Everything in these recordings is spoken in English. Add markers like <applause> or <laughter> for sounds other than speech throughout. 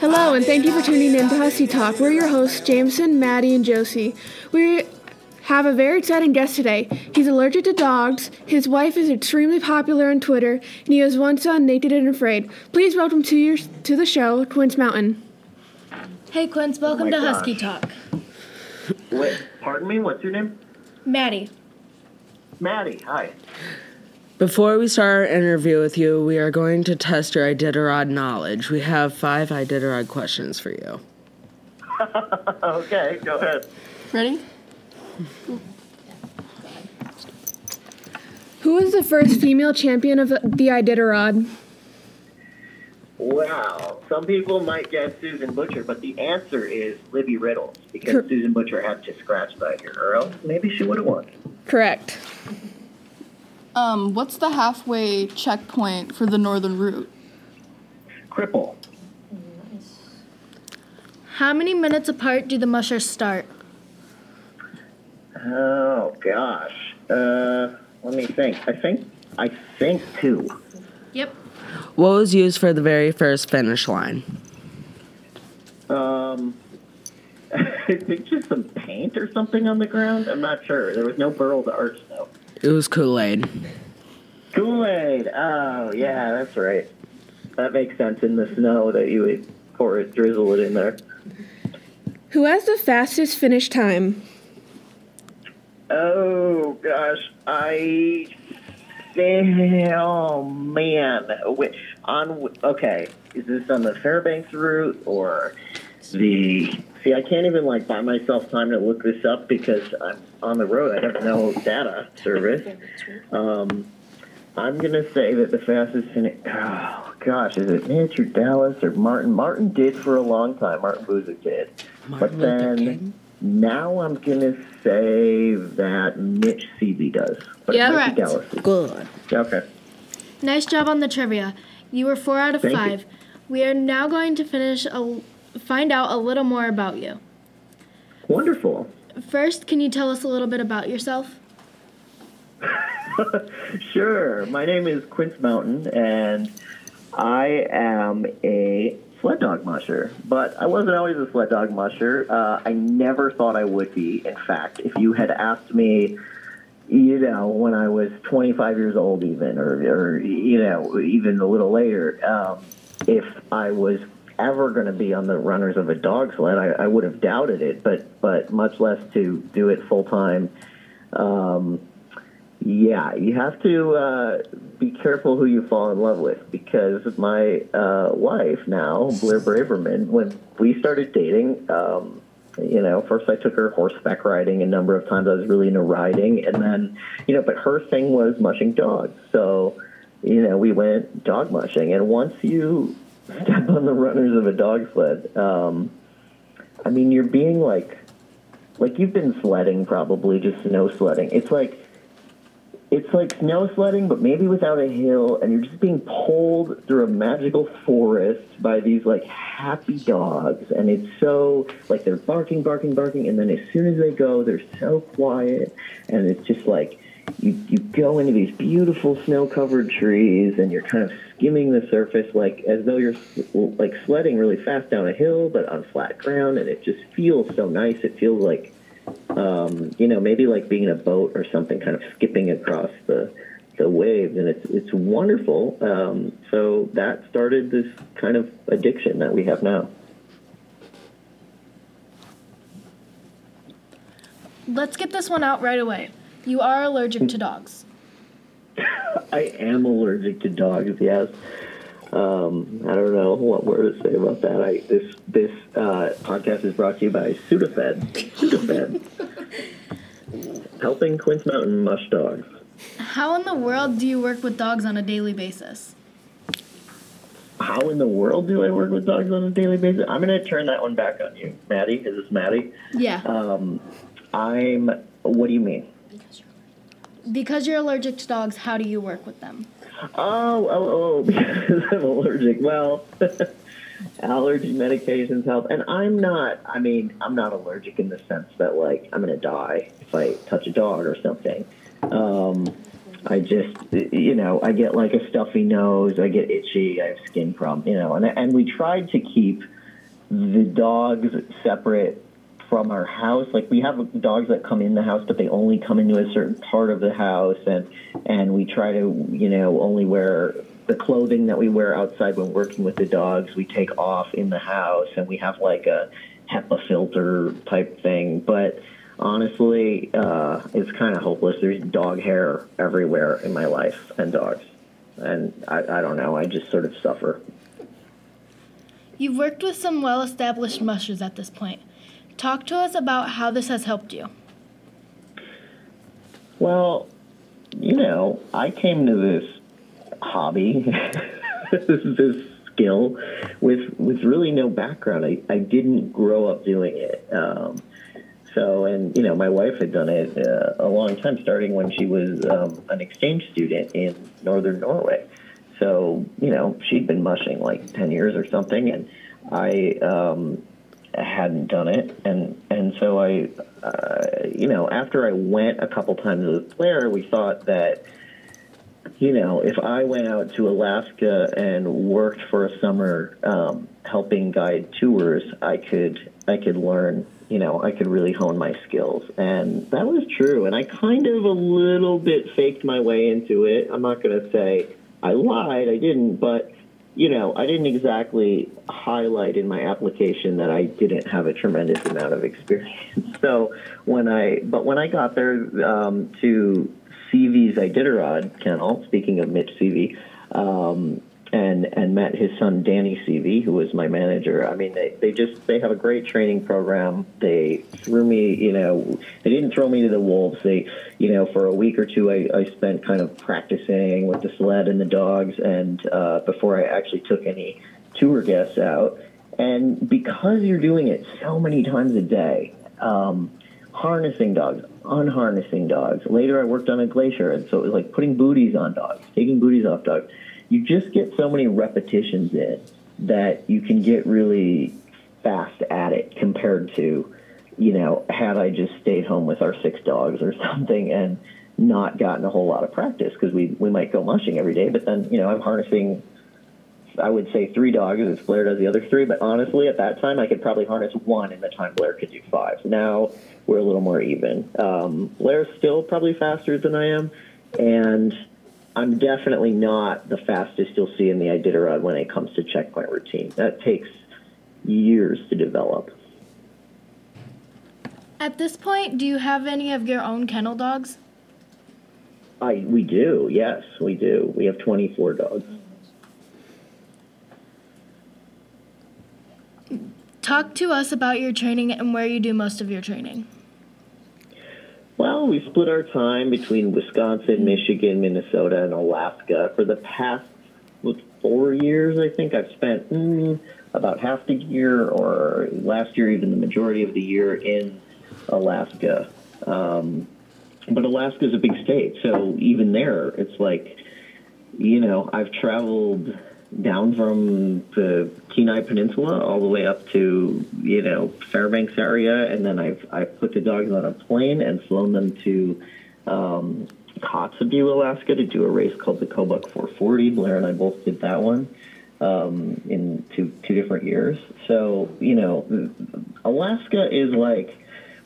Hello, and thank you for tuning in to Husky Talk. We're your hosts, Jameson, Maddie, and Josie. We have a very exciting guest today. He's allergic to dogs. His wife is extremely popular on Twitter, and he has one son, Naked and Afraid. Please welcome to your to the show, Quince Mountain. Hey, Quince, welcome oh my to Husky. Talk. Wait, pardon me, what's your name? Maddie, Maddie, hi. Before we start our interview with you, we are going to test your Iditarod knowledge. We have five Iditarod questions for you. <laughs> okay, go ahead. ready? Who was the first female champion of the Iditarod? Wow, some people might guess Susan Butcher, but the answer is Libby Riddles because Cor- Susan Butcher had to scratch that here, or else maybe she would have won. Correct. Um, what's the halfway checkpoint for the northern route? Cripple. How many minutes apart do the mushers start? Oh gosh. Uh, let me think. I think I think two. Yep. What was used for the very first finish line? Um, <laughs> I think just some paint or something on the ground. I'm not sure. There was no burled arch though. It was Kool Aid. Kool Aid. Oh yeah, that's right. That makes sense in the snow that you would pour it, drizzle it in there. Who has the fastest finish time? Oh gosh, I say, oh man, Wait, on okay, is this on the Fairbanks route or the? See, I can't even like buy myself time to look this up because I'm on the road. I have no <laughs> data service. Um, I'm gonna say that the fastest finish. Oh gosh, is it Mitch or Dallas or Martin? Martin did for a long time. Martin Buser did, Martin but then. King? Now I'm gonna say that Mitch Seavey does. But Yeah, it might be correct. Dallas. Good. Okay. Nice job on the trivia. You were four out of Thank you. five. We are now going to finish a, find out a little more about you. Wonderful. First, can you tell us a little bit about yourself? <laughs> Sure. My name is Quince Mountain, and I am a sled dog musher. But I wasn't always a sled dog musher. Uh, I never thought I would be. In fact, if you had asked me, you know, when I was 25 years old, even, or, or you know, even a little later, um, if I was ever going to be on the runners of a dog sled, I, I would have doubted it. But but much less to do it full time. Um, yeah, you have to uh, be careful who you fall in love with because my uh, wife now, Blair Braverman, when we started dating, um, you know, first I took her horseback riding a number of times. I was really into riding, and then, you know, but her thing was mushing dogs. So, you know, we went dog mushing, and once you step on the runners of a dog sled, um, I mean, you're being like, like you've been sledding probably, just snow sledding. It's like it's like snow sledding, but maybe without a hill, and you're just being pulled through a magical forest by these like happy dogs, and it's so like they're barking, barking, barking, and then as soon as they go, they're so quiet, and it's just like you you go into these beautiful snow-covered trees, and you're kind of skimming the surface like as though you're like sledding really fast down a hill, but on flat ground, and it just feels so nice. It feels like um, you know, maybe like being in a boat or something, kind of skipping across the the waves, and it's it's wonderful. Um, so that started this kind of addiction that we have now. Let's get this one out right away. You are allergic to dogs. <laughs> I am allergic to dogs. Yes. Um, I don't know what word to say about that. I this this uh, podcast is brought to you by Sudafed. Sudafed. <laughs> Helping Quince Mountain mush dogs. How in the world do you work with dogs on a daily basis? How in the world do I work with dogs on a daily basis? I'm going to turn that one back on you, Maddie. Is this Maddie? Yeah. Um, I'm. What do you mean? Because you're allergic to dogs, how do you work with them? Oh, oh, oh, <laughs> because I'm allergic. Well, <laughs> allergy medications help. And I'm not, I mean, I'm not allergic in the sense that, like, I'm going to die if I touch a dog or something. Um, I just, you know, I get like a stuffy nose, I get itchy, I have skin problems, you know, and, and we tried to keep the dogs separate from our house. Like we have dogs that come in the house, but they only come into a certain part of the house, and and we try to you know only wear the clothing that we wear outside when working with the dogs. We take off in the house, and we have like a HEPA filter type thing, but. Honestly, uh, it's kind of hopeless. There's dog hair everywhere in my life and dogs. And I, I don't know. I just sort of suffer. You've worked with some well established mushers at this point. Talk to us about how this has helped you. Well, you know, I came to this hobby, <laughs> this skill, with with really no background. I, I didn't grow up doing it. Um, so, and you know, my wife had done it uh, a long time, starting when she was um, an exchange student in northern Norway. So, you know, she'd been mushing like ten years or something, and I um, hadn't done it, and and so I, uh, you know, after I went a couple times with Blair, we thought that. You know, if I went out to Alaska and worked for a summer um, helping guide tours, I could I could learn you know, I could really hone my skills. And that was true. And I kind of a little bit faked my way into it. I'm not going to say I lied, I didn't, but, you know, I didn't exactly highlight in my application that I didn't have a tremendous amount of experience. <laughs> so when I, but when I got there um, to Seavey's Iditarod kennel, speaking of Mitch Seavey, um, and and met his son Danny Seavey, who was my manager. I mean, they, they just they have a great training program. They threw me, you know, they didn't throw me to the wolves. They, you know, for a week or two, I, I spent kind of practicing with the sled and the dogs, and uh, before I actually took any tour guests out. And because you're doing it so many times a day, um, harnessing dogs, unharnessing dogs. Later, I worked on a glacier, and so it was like putting booties on dogs, taking booties off dogs you just get so many repetitions in that you can get really fast at it compared to, you know, had I just stayed home with our six dogs or <laughs> something and not gotten a whole lot of practice because we, we might go mushing every day, but then, you know, I'm harnessing, I would say three dogs as Blair does the other three, but honestly, at that time, I could probably harness one in the time Blair could do five. Now we're a little more even. Um, Blair's still probably faster than I am, and I'm definitely not the fastest you'll see in the Iditarod when it comes to checkpoint routine. That takes years to develop. At this point, do you have any of your own kennel dogs? I we do. Yes, we do. We have 24 dogs. Talk to us about your training and where you do most of your training. Well, we split our time between Wisconsin, Michigan, Minnesota, and Alaska. For the past four years, I think I've spent mm, about half the year, or last year, even the majority of the year in Alaska. Um, but Alaska is a big state, so even there, it's like, you know, I've traveled down from the Kenai Peninsula all the way up to you know Fairbanks area, and then I've I've put the dogs on a plane and flown them to um, Kotzebue, Alaska, to do a race called the Kobuk 440. Blair and I both did that one um, in two two different years. So you know, Alaska is like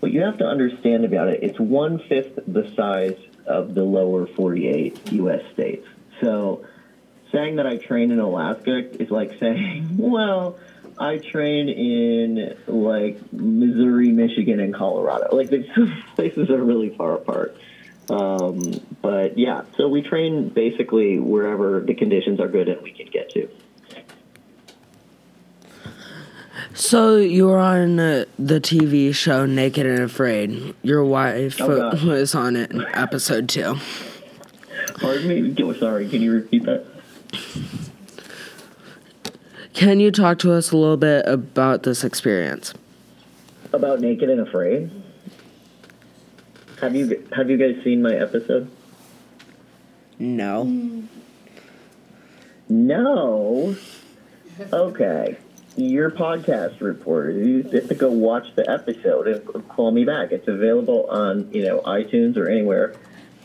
what you have to understand about it. It's one fifth the size of the lower 48 U.S. states. So saying that I train in Alaska is like saying, <laughs> well, I train in like Missouri, Michigan, and Colorado. Like the <laughs> places are really far apart. Um, but yeah, so we train basically wherever the conditions are good and we can get to. So you were on uh, the TV show Naked and Afraid. Your wife Oh, uh, <laughs> was on it in episode two. Pardon me. Oh, Sorry, can you repeat that? Can you talk to us a little bit about this experience? About Naked and Afraid. Have you have you guys seen my episode? No. No. Okay. Your podcast reporter. You have to go watch the episode and call me back. It's available on you know iTunes or anywhere,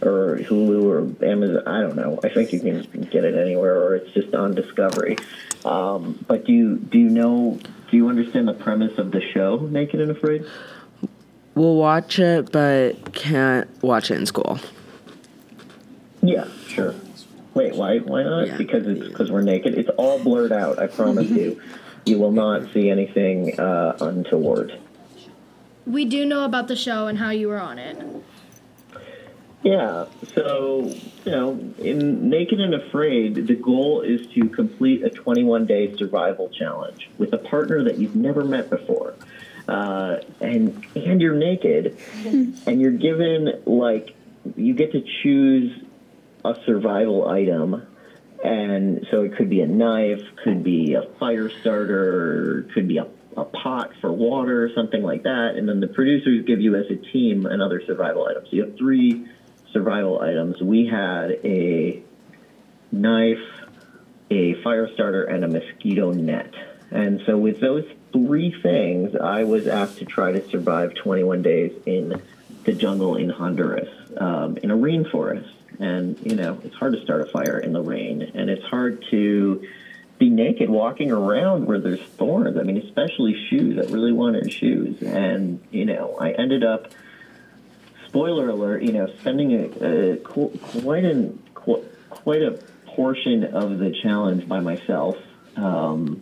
or Hulu or Amazon. I don't know. I think you can get it anywhere, or it's just on Discovery. Um, but do you do you know do you understand the premise of the show, Naked and Afraid? We'll watch it, but can't watch it in school. Yeah, sure. Wait, why? Why not? Yeah. Because it's because we're naked. It's all blurred out. I promise you. <laughs> You will not see anything uh, untoward. We do know about the show and how you were on it. Yeah. So you know, in Naked and Afraid, the goal is to complete a 21 day survival challenge with a partner that you've never met before. Uh, and and you're naked, <laughs> and you're given like you get to choose a survival item, and so it could be a knife, could be a fire starter, could be a, a pot for water, something like that. And then the producers give you as a team another survival item. So you have three survival items. We had a knife, a fire starter, and a mosquito net. And so with those three things, I was asked to try to survive 21 days in the jungle in Honduras, um, in a rainforest. And, you know, it's hard to start a fire in the rain, and it's hard to be naked walking around where there's thorns. I mean, especially shoes. I really wanted shoes. And, you know, I ended up spoiler alert, you know, spending a, a qu- quite an qu- quite a portion of the challenge by myself, um,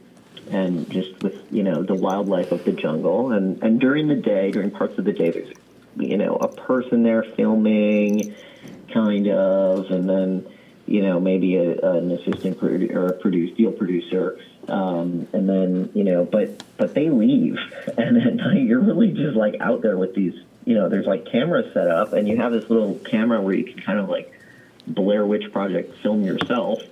and just with you know the wildlife of the jungle, and and during the day, during parts of the day, there's you know a person there filming, kind of, and then you know maybe a, an assistant or a produce deal producer. Um, and then you know, but but they leave, <laughs> and at night you're really just like out there with these you know, there's like cameras set up, and you have this little camera where you can kind of like Blair Witch Project film yourself,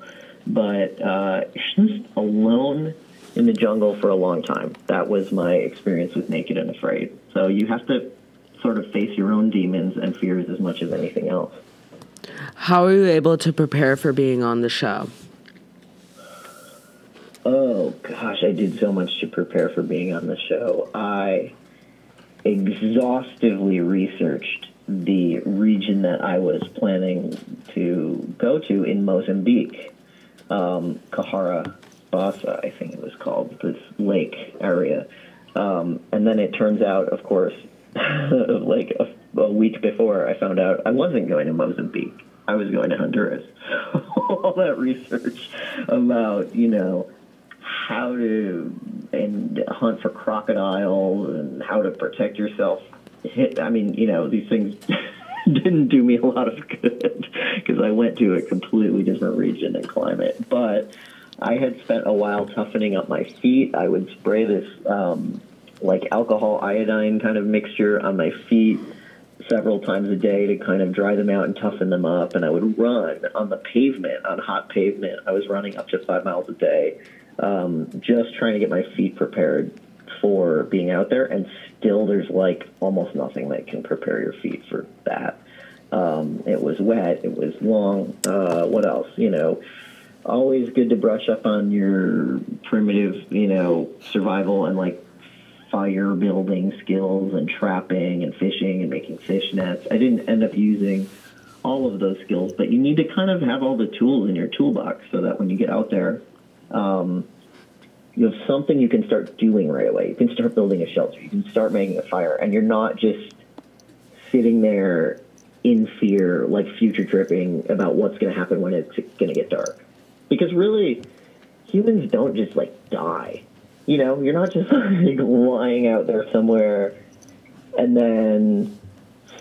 but uh, just alone in the jungle for a long time. That was my experience with Naked and Afraid. So you have to sort of face your own demons and fears as much as anything else. How are you able to prepare for being on the show? Oh gosh, I did so much to prepare for being on the show. I exhaustively researched the region that I was planning to go to in Mozambique, um, Cahora Bassa, I think it was called, this lake area. Um, and then it turns out, of course, <laughs> like a, a week before, I found out I wasn't going to Mozambique. I was going to Honduras. <laughs> All that research about, you know, how to and hunt for crocodiles and how to protect yourself. I mean, you know, these things <laughs> didn't do me a lot of good because I went to a completely different region and climate. But I had spent a while toughening up my feet. I would spray this um, like alcohol iodine kind of mixture on my feet several times a day to kind of dry them out and toughen them up. And I would run on the pavement, on hot pavement. I was running up to five miles a day um, just trying to get my feet prepared for being out there. And still, there's like almost nothing that can prepare your feet for that. Um, it was wet. It was long. Uh, what else? You know, always good to brush up on your primitive, you know, survival and like fire building skills and trapping and fishing and making fish nets. I didn't end up using all of those skills, but you need to kind of have all the tools in your toolbox so that when you get out there, um, you have something you can start doing right away. You can start building a shelter. You can start making a fire, and you're not just sitting there in fear, like future tripping about what's going to happen when it's going to get dark. Because really, humans don't just like die. You know, you're not just <laughs> like lying out there somewhere, and then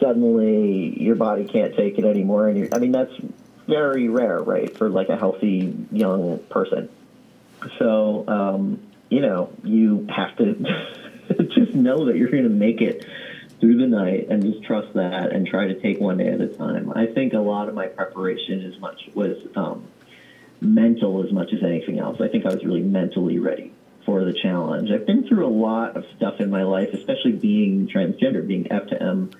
suddenly your body can't take it anymore. And you're, I mean, that's very rare, right, for like a healthy young person. So, um, you know, you have to <laughs> just know that you're going to make it through the night and just trust that and try to take one day at a time. I think a lot of my preparation as much was um, mental as much as anything else. I think I was really mentally ready for the challenge. I've been through a lot of stuff in my life, especially being transgender, being F to M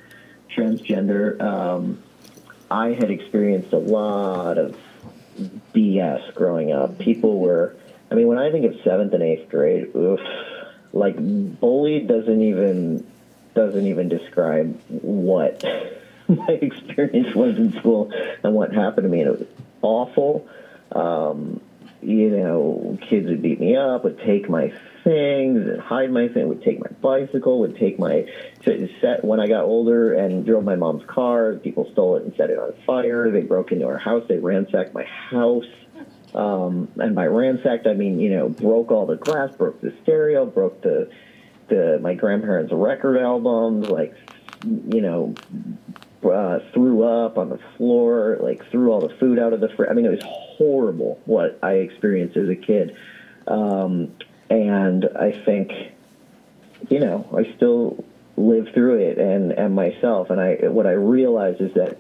transgender. Um, I had experienced a lot of BS growing up. People were, I mean, when I think of seventh and eighth grade, oof, like bullied doesn't even doesn't even describe what <laughs> my experience was in school and what happened to me. And it was awful. Um, you know, kids would beat me up, would take my things and hide my thing, would take my bicycle, would take my set when I got older and drove my mom's car. People stole it and set it on fire. They broke into our house. They ransacked my house. Um, and by ransacked, I mean, you know, broke all the glass, broke the stereo, broke the, the my grandparents' record albums, like, you know, uh, threw up on the floor, like threw all the food out of the fridge. I mean, it was horrible what I experienced as a kid. Um, and I think, you know, I still live through it and, and myself. And I, what I realize is that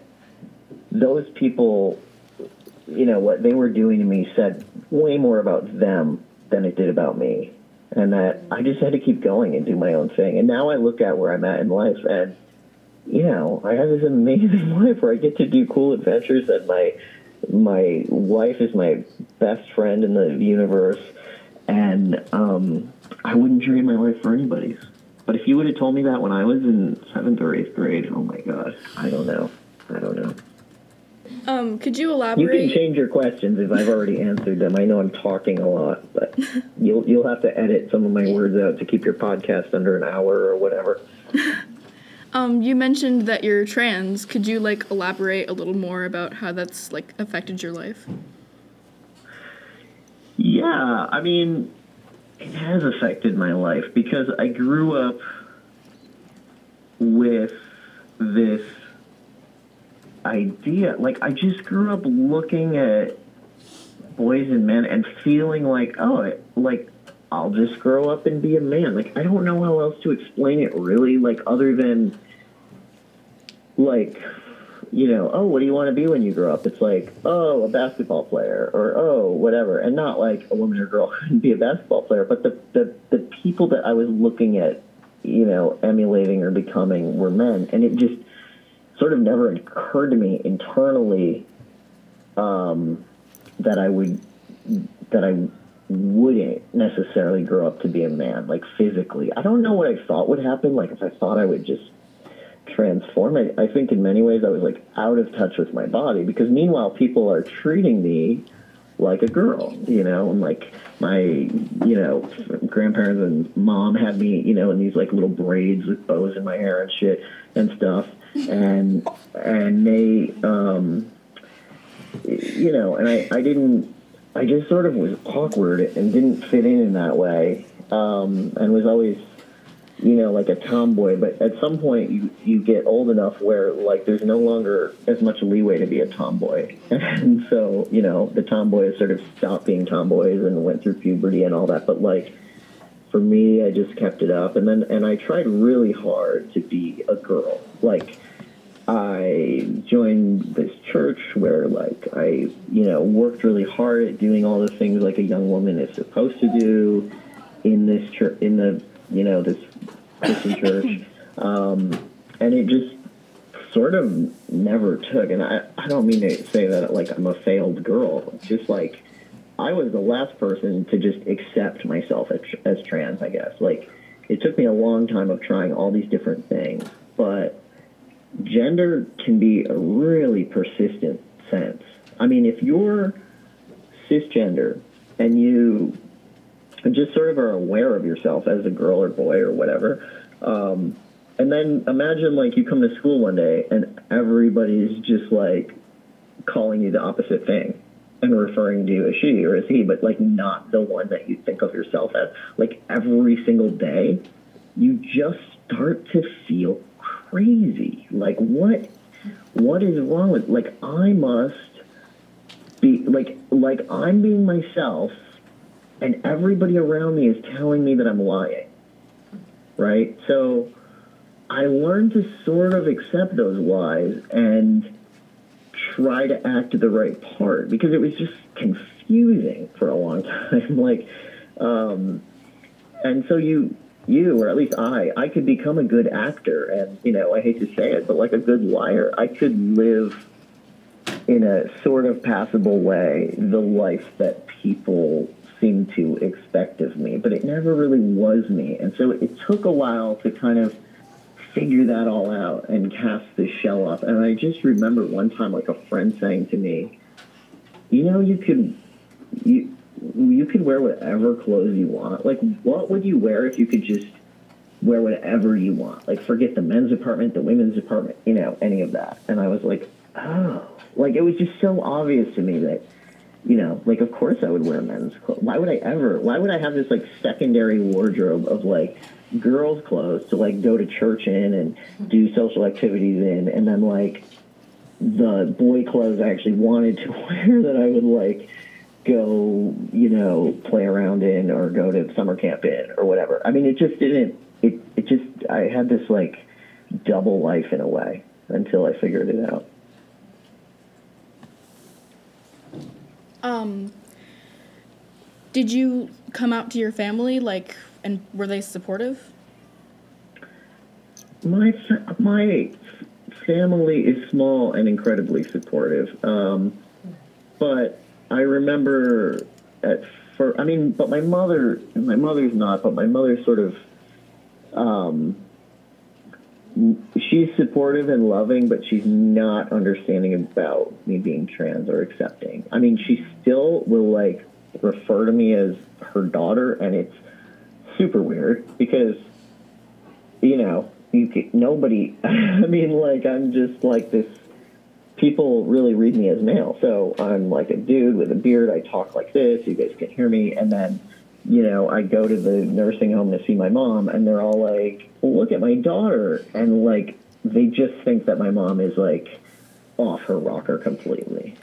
those people, you know, what they were doing to me said way more about them than it did about me. And that I just had to keep going and do my own thing. And now I look at where I'm at in life and, you know, I have this amazing <laughs> life where I get to do cool adventures and my my wife is my best friend in the universe and um, I wouldn't trade my life for anybody's. But if you would have told me that when I was in seventh or eighth grade, oh my god, I don't know, I don't know. Um, could you elaborate? You can change your questions if I've already answered them. I know I'm talking a lot, but <laughs> you'll you'll have to edit some of my words out to keep your podcast under an hour or whatever. <laughs> Um, you mentioned that you're trans. Could you like elaborate a little more about how that's like affected your life? Yeah, I mean, it has affected my life because I grew up with this idea. Like, I just grew up looking at boys and men and feeling like, oh, like, I'll just grow up and be a man. Like, I don't know how else to explain it really, like, other than, like, you know, oh, what do you want to be when you grow up? It's like, oh, a basketball player, or oh, whatever, and not like a woman or girl <laughs> can be a basketball player, but the, the the people that I was looking at, you know, emulating or becoming were men, and it just sort of never occurred to me internally um, that I would that I wouldn't necessarily grow up to be a man, like physically. I don't know what I thought would happen. Like if I thought I would just transform. I, I think in many ways I was like out of touch with my body because meanwhile people are treating me like a girl, you know, and like my, you know, grandparents and mom had me, you know, in these like little braids with bows in my hair and shit and stuff, and and they, um, you know, and I I didn't, I just sort of was awkward and didn't fit in in that way, um, and was always you know, like a tomboy, but at some point you, you get old enough where like there's no longer as much leeway to be a tomboy. <laughs> And so, you know, the tomboys sort of stopped being tomboys and went through puberty and all that. But like for me, I just kept it up and then and I tried really hard to be a girl. Like I joined this church where like I, you know, worked really hard at doing all the things like a young woman is supposed to do in this church in the you know, this Christian church. Um, and it just sort of never took. And I, I don't mean to say that like I'm a failed girl. Just like I was the last person to just accept myself as, as trans, I guess. Like it took me a long time of trying all these different things. But gender can be a really persistent sense. I mean, if you're cisgender and you and just sort of are aware of yourself as a girl or boy or whatever. Um, and then imagine like you come to school one day and everybody's just like calling you the opposite thing and referring to you as she or as he, but like not the one that you think of yourself as. Like every single day, you just start to feel crazy. Like what what is wrong with like I must be like like I'm being myself and everybody around me is telling me that I'm lying. Right? So I learned to sort of accept those lies and try to act the right part because it was just confusing for a long <laughs> time. like, um, and so you, you, or at least I, I could become a good actor, and you know, I hate to say it, but like a good liar, I could live in a sort of passable way the life that people seem to expect of me, but it never really was me. And so it took a while to kind of figure that all out and cast the shell off. And I just remember one time, like a friend saying to me, "You know, you could, you you could wear whatever clothes you want. Like, what would you wear if you could just wear whatever you want? Like, forget the men's department, the women's department, you know, any of that. And I was like, oh, like it was just so obvious to me that, you know, like of course I would wear men's clothes. Why would I ever? Why would I have this like secondary wardrobe of like girls' clothes to like go to church in and do social activities in, and then like the boy clothes I actually wanted to <laughs> wear that I would like go, you know, play around in or go to summer camp in or whatever. I mean, it just didn't. It it just I had this like double life in a way until I figured it out. Um, did you come out to your family like, and were they supportive? My my family is small and incredibly supportive. Um, but I remember at first, I mean, but my mother, my mother's not, but my mother's sort of, um, she's supportive and loving, but she's not understanding about me being trans or accepting. I mean, she still will like refer to me as her daughter, and it's super weird because, you know, you can, nobody. <laughs> I mean, like I'm just like this. People really read me as male, so I'm like a dude with a beard. I talk like this. You guys can hear me, and then you know, I go to the nursing home to see my mom, and they're all like, "Look at my daughter," and like they just think that my mom is like off her rocker completely.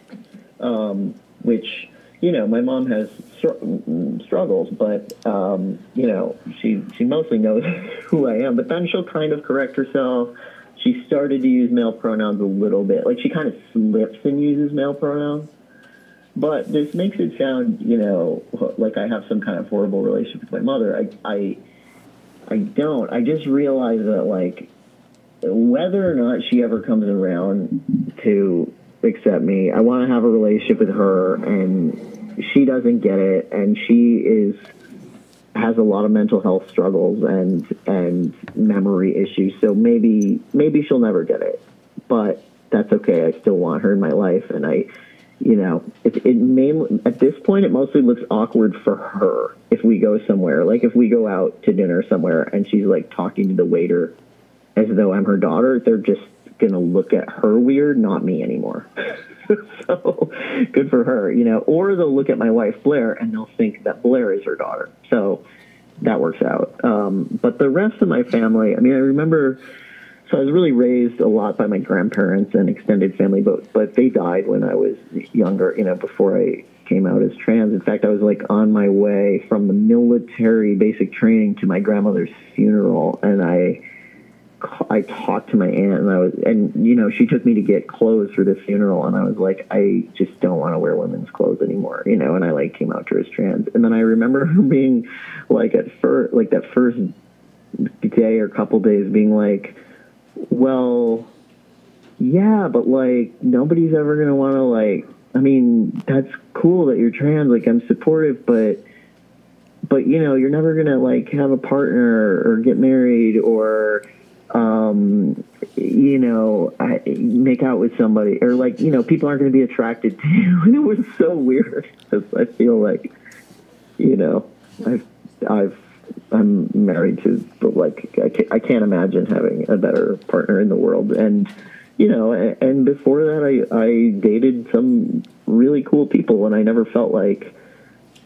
Um, which you know, my mom has str- struggles, but um, you know, she she mostly knows <laughs> who I am. But then she'll kind of correct herself. She started to use male pronouns a little bit, like she kind of slips and uses male pronouns. But this makes it sound, you know, like I have some kind of horrible relationship with my mother. I, I, I don't. I just realize that, like, whether or not she ever comes around to accept me, I want to have a relationship with her, and she doesn't get it, and she is has a lot of mental health struggles and and memory issues. So maybe maybe she'll never get it, but that's okay. I still want her in my life, and I you know, it, it mainly at this point it mostly looks awkward for her if we go somewhere, like if we go out to dinner somewhere and she's like talking to the waiter as though I'm her daughter, they're just gonna look at her weird, not me anymore. <laughs> so good for her, you know. Or they'll look at my wife Blair and they'll think that Blair is her daughter. So that works out. Um, but the rest of my family, I mean, I remember so I was really raised a lot by my grandparents and extended family, but but they died when I was younger. You know, before I came out as trans. In fact, I was like on my way from the military basic training to my grandmother's funeral, and I I talked to my aunt, and I was and you know she took me to get clothes for the funeral, and I was like, I just don't want to wear women's clothes anymore, you know. And I like came out to her as trans, and then I remember her <laughs> being like at first, like that first day or couple days, being like well, yeah, but like nobody's ever gonna want to like. I mean, that's cool that you're trans. Like, I'm supportive, but but you know, you're never gonna like have a partner or get married or um, you know, I, make out with somebody or like you know, people aren't gonna be attracted to <laughs> you. And it was so weird because I feel like you know, I've I've I'm married to, but like I can't, I can't imagine having a better partner in the world. And you know, and before that, I I dated some really cool people, and I never felt like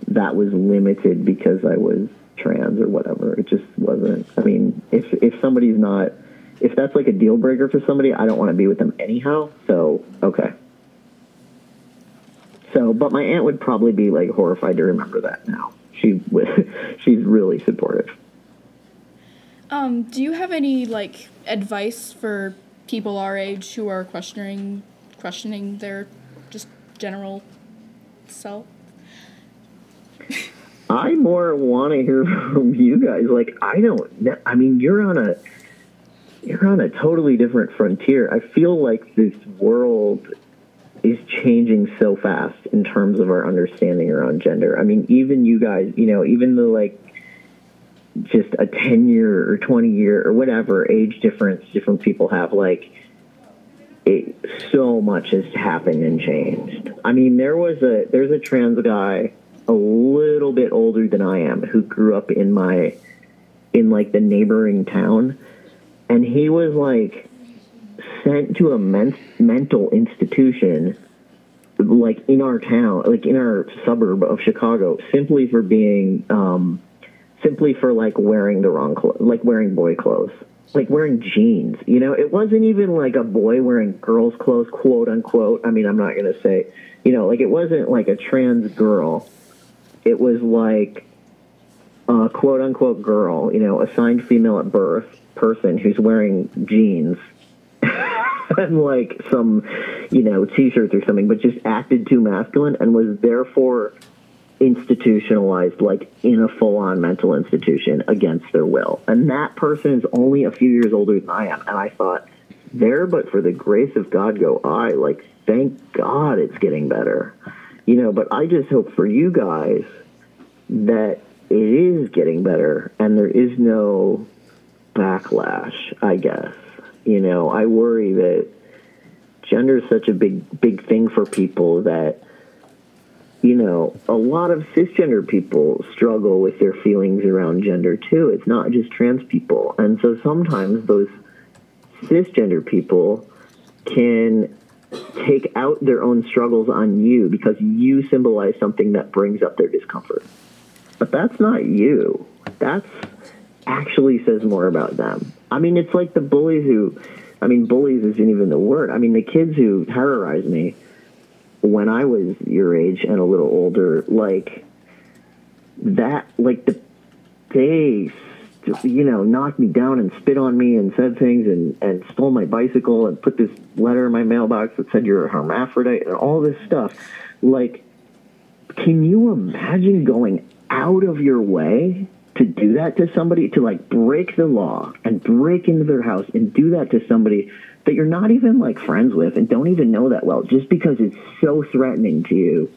that was limited because I was trans or whatever. It just wasn't. I mean, if if somebody's not, if that's like a deal breaker for somebody, I don't want to be with them anyhow. So okay. So, but my aunt would probably be like horrified to remember that now she was. <laughs> she's really supportive. Um, do you have any like advice for people our age who are questioning questioning their just general self? I more want to hear <laughs> from you guys. Like I don't. I mean, you're on a you're on a totally different frontier. I feel like this world is changing so fast in terms of our understanding around gender. I mean, even you guys, you know, even the like just a 10 year or 20 year or whatever age difference different people have, like, it, so much has happened and changed. I mean, there was a there's a trans guy a little bit older than I am who grew up in my in like the neighboring town. And he was like sent to a men- mental institution like in our town like in our suburb of Chicago simply for being um simply for like wearing the wrong clothes like wearing boy clothes like wearing jeans you know? It wasn't even like a boy wearing girls clothes quote unquote. I mean i'm not going to say you know like it wasn't like a trans girl it was like a quote unquote girl, you know, assigned female at birth person who's wearing jeans <laughs> and like some, you know, t-shirts or something, but just acted too masculine and was therefore institutionalized like in a full-on mental institution against their will. And that person is only a few years older than I am. And I thought, there, but for the grace of God go I. Like, thank God it's getting better. You know, but I just hope for you guys that it is getting better and there is no backlash, I guess. You know, I worry that gender is such a big big thing for people that you know, a lot of cisgender people struggle with their feelings around gender too. It's not just trans people. And so sometimes those cisgender people can take out their own struggles on you because you symbolize something that brings up their discomfort. But that's not you. That's actually says more about them. I mean, it's like the bullies who, I mean, bullies isn't even the word. I mean, the kids who terrorized me when I was your age and a little older, like that, like the, they, you know, knocked me down and spit on me and said things and, and stole my bicycle and put this letter in my mailbox that said you're a hermaphrodite and all this stuff. Like, can you imagine going out of your way to do that to somebody, to like break the law and break into their house and do that to somebody that you're not even like friends with and don't even know that well, just because it's so threatening to you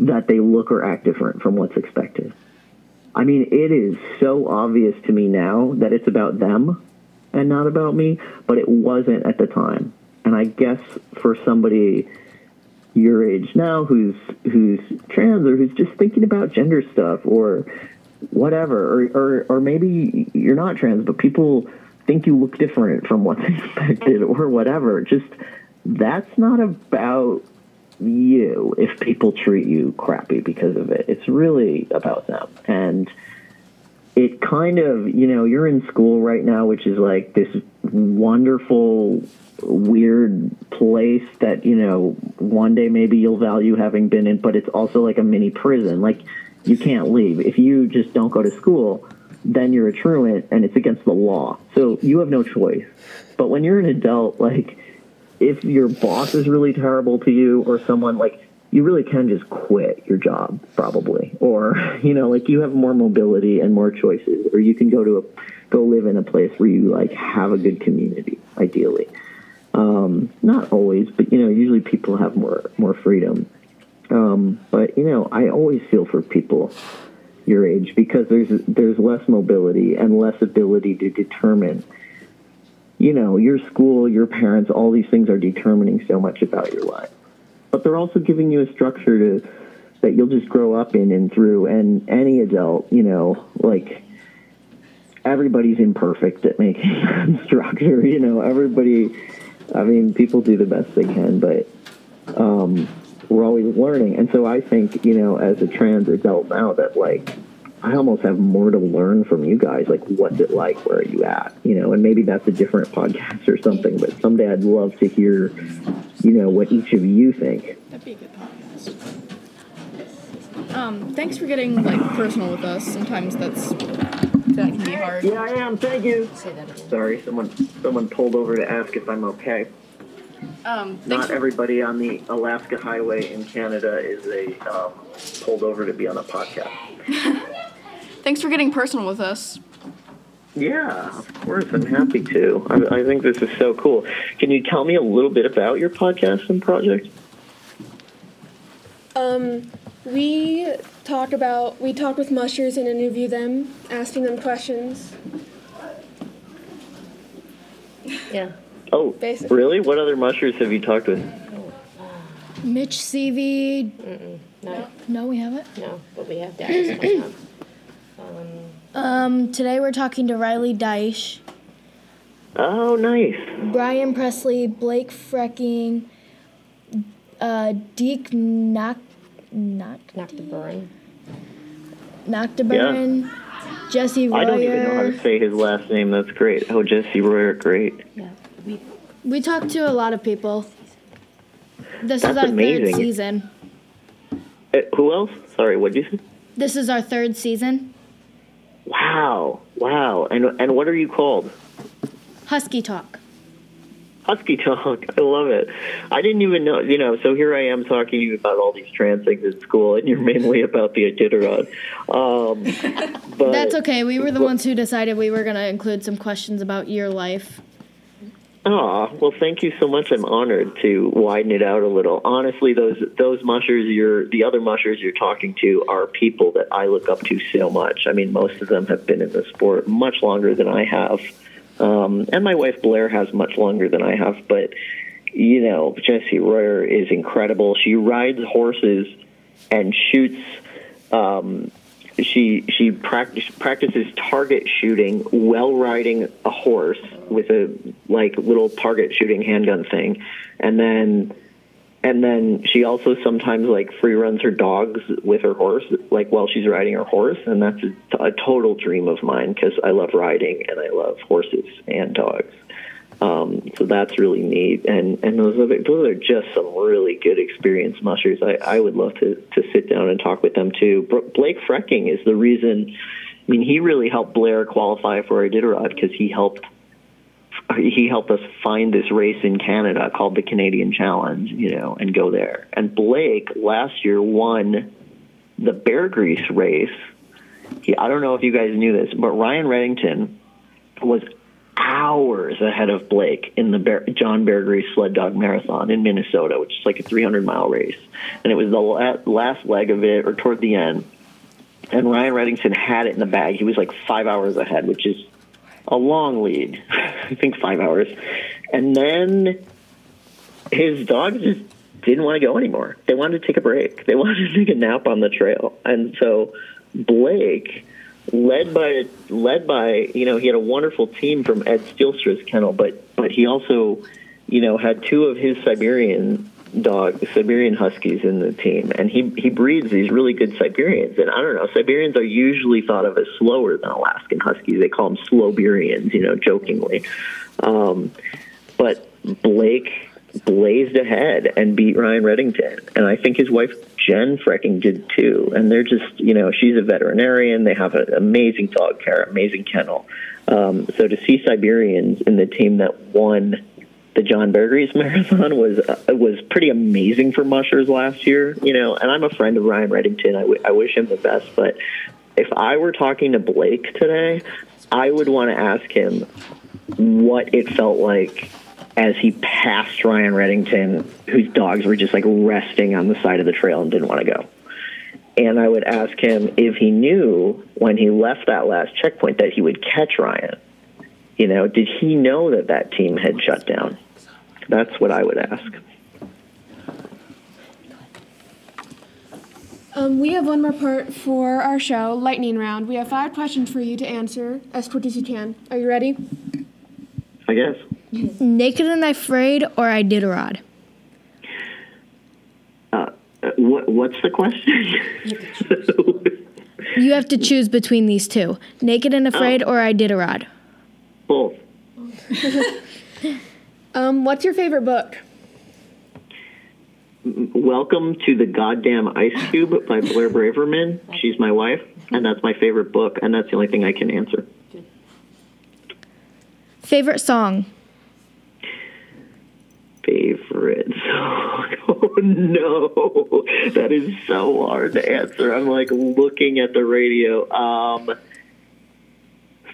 that they look or act different from what's expected. I mean, it is so obvious to me now that it's about them and not about me, but it wasn't at the time. And I guess for somebody your age now who's who's trans or who's just thinking about gender stuff or whatever or, or or maybe you're not trans but people think you look different from what's <laughs> expected or whatever just that's not about you if people treat you crappy because of it. It's really about them. And it kind of you know you're in school right now which is like this wonderful weird place that you know one day maybe you'll value having been in but it's also like a mini prison. Like you can't leave. If you just don't go to school then you're a truant and it's against the law. So you have no choice. But when you're an adult like if your boss is really terrible to you or someone like you really can just quit your job probably. Or <laughs> you know like you have more mobility and more choices or you can go to a go live in a place where you like have a good community ideally. Um, not always but you know usually people have more more freedom. Um, but you know i always feel for people your age because there's there's less mobility and less ability to determine you know your school your parents all these things are determining so much about your life. But they're also giving you a structure to that you'll just grow up in and through. And any adult you know like everybody's imperfect at making <laughs> structure you know. Everybody i mean people do the best they can but um, we're always learning. And so i think you know as a trans adult now that like i almost have more to learn from you guys like what's it like? Where are you at? You know and maybe that's a different podcast or something but someday i'd love to hear you know what each of you think. That'd be a good podcast. Um, thanks for getting like personal with us. Sometimes that's that can be hard. yeah i am. Thank you. Sorry someone someone pulled over to ask if i'm okay. Um, not for, everybody on the alaska highway in canada is a um, pulled over to be on a podcast <laughs> thanks for getting personal with us. Yeah, of course. I'm happy to. I, I think this is so cool. Can you tell me a little bit about your podcast and project? Um, we talk about we talk with mushers and interview them, asking them questions. Yeah. Oh, Basically. really? What other mushers have you talked with? Mitch Seavey, No, No, we haven't. no, but we have Darius <clears throat> coming up. Um, Um, today we're talking to Riley Dyche, Oh, nice. Brian Presley, Blake Freking, uh, Deke Knock, Knock, knock the burn. Nocturne, Jessie Royer. I don't even know how to say his last name. That's great. Oh, Jessie Royer, great. Yeah, we We talked to a lot of people. This That's is our amazing. third season. Uh, who else? Sorry, what did you say? This is our third season. Wow, wow. And and what are you called? Husky Talk. Husky Talk. <laughs> I love it. I didn't even know, you know, so here I am talking to you about all these trans things at school, and you're mainly about the Iditarod. Um, <laughs> but That's okay. We were the ones who decided we were going to include some questions about your life. Aw, well, thank you so much. I'm honored to widen it out a little. Honestly, those those mushers you're the other mushers you're talking to are people that I look up to so much. I mean, most of them have been in the sport much longer than I have, um, and my wife Blair has much longer than I have. But you know, Jessie Royer is incredible. She rides horses and shoots. Um, she she practice, practices target shooting while riding a horse with a like little target shooting handgun thing, and then and then she also sometimes like free runs her dogs with her horse like while she's riding her horse, and that's a, a total dream of mine because I love riding and I love horses and dogs. Um, so that's really neat, and and those are those are just some really good experienced mushers. I, I would love to to sit down and talk with them too. Blake Freking is the reason. I mean, he really helped Blair qualify for Iditarod because he helped he helped us find this race in Canada called the Canadian Challenge, you know, and go there. And Blake last year won the Beargrease race. He, I don't know if you guys knew this, but Ryan Redington was hours ahead of Blake in the Bear, John Beargrease Sled Dog Marathon in Minnesota, which is like a 300 mile race. And it was the la- last leg of it, or toward the end. And Ryan Redington had it in the bag. He was like five hours ahead, which is a long lead. <laughs> I think five hours. And then his dogs just didn't want to go anymore. They wanted to take a break. They <laughs> wanted to take a nap on the trail. And so Blake, led by led by you know he had a wonderful team from Ed Stielstra's kennel, but but he also you know had two of his Siberian dogs, Siberian Huskies in the team, and he he breeds these really good Siberians. And I don't know, Siberians are usually thought of as slower than Alaskan Huskies. They call them Slowberians, you know, jokingly. Um, but Blake blazed ahead and beat Ryan Redington, and I think his wife Jen Freking did too. And they're just, you know, she's a veterinarian. They have an amazing dog care, amazing kennel. Um, so to see Siberians in the team that won the John Beargrease Marathon was uh, was pretty amazing for mushers last year. You know, and I'm a friend of Ryan Reddington. I, w- I wish him the best, but if I were talking to Blake today, I would want to ask him what it felt like as he passed Ryan Redington, whose dogs were just like resting on the side of the trail and didn't want to go. And I would ask him if he knew when he left that last checkpoint that he would catch Ryan. You know, did he know that that team had shut down? That's what I would ask. Um, we have one more part for our show, Lightning Round. We have five questions for you to answer as quick as you can. Are you ready? I guess. Naked and Afraid or Iditarod? Uh, what What's the question? <laughs> You have to choose between these two Naked and Afraid or Iditarod? Both. <laughs> Um, what's your favorite book? Welcome to the Goddamn Ice Cube by Blair Braverman. She's my wife, and that's my favorite book, and that's the only thing I can answer. Favorite song? Favorite song? <laughs> Oh no, that is so hard to answer. I'm like looking at the radio. Um,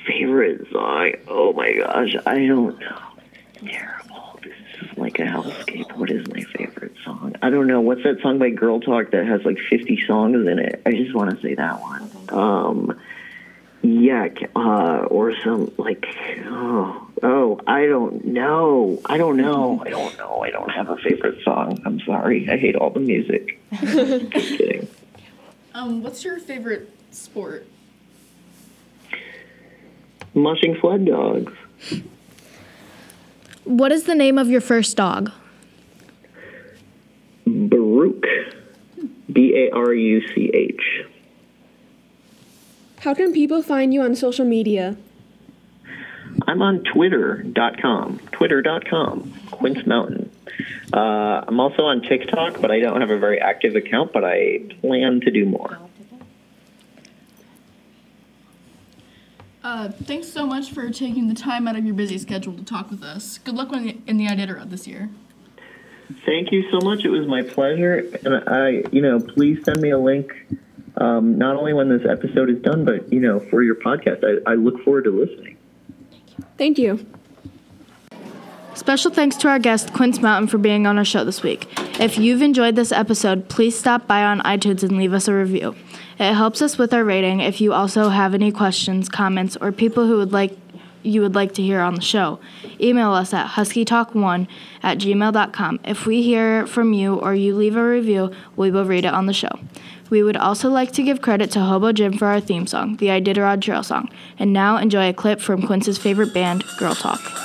favorite song? Oh my gosh, I don't know. Terrible. This is like a hellscape. What is my favorite song? I don't know. What's that song by Girl Talk that has like 50 songs in it? I just want to say that one. Um, Yeah, uh, or some like oh oh I don't know I don't know <laughs> I don't know I don't have a favorite song. I'm sorry. I hate all the music. <laughs> Just kidding. Um, what's your favorite sport? Mushing sled dogs. What is the name of your first dog? Baruch. B A R U C H. How can people find you on social media? I'm on Twitter.com. Twitter.com. Quince Mountain. Uh, I'm also on TikTok, but I don't have a very active account, but I plan to do more. Uh, thanks so much for taking the time out of your busy schedule to talk with us. Good luck in the Iditarod this year. Thank you so much. It was my pleasure. And I, you know, please send me a link, um, not only when this episode is done, but, you know, for your podcast. I, I look forward to listening. Thank you. Special thanks to our guest, Quince Mountain, for being on our show this week. If you've enjoyed this episode, please stop by on iTunes and leave us a review. It helps us with our rating. If you also have any questions, comments, or people who would like you would like to hear on the show, email us at huskytalk1 at gmail.com. If we hear from you or you leave a review, we will read it on the show. We would also like to give credit to Hobo Jim for our theme song, the Iditarod Trail Song. And now enjoy a clip from Quince's favorite band, Girl Talk.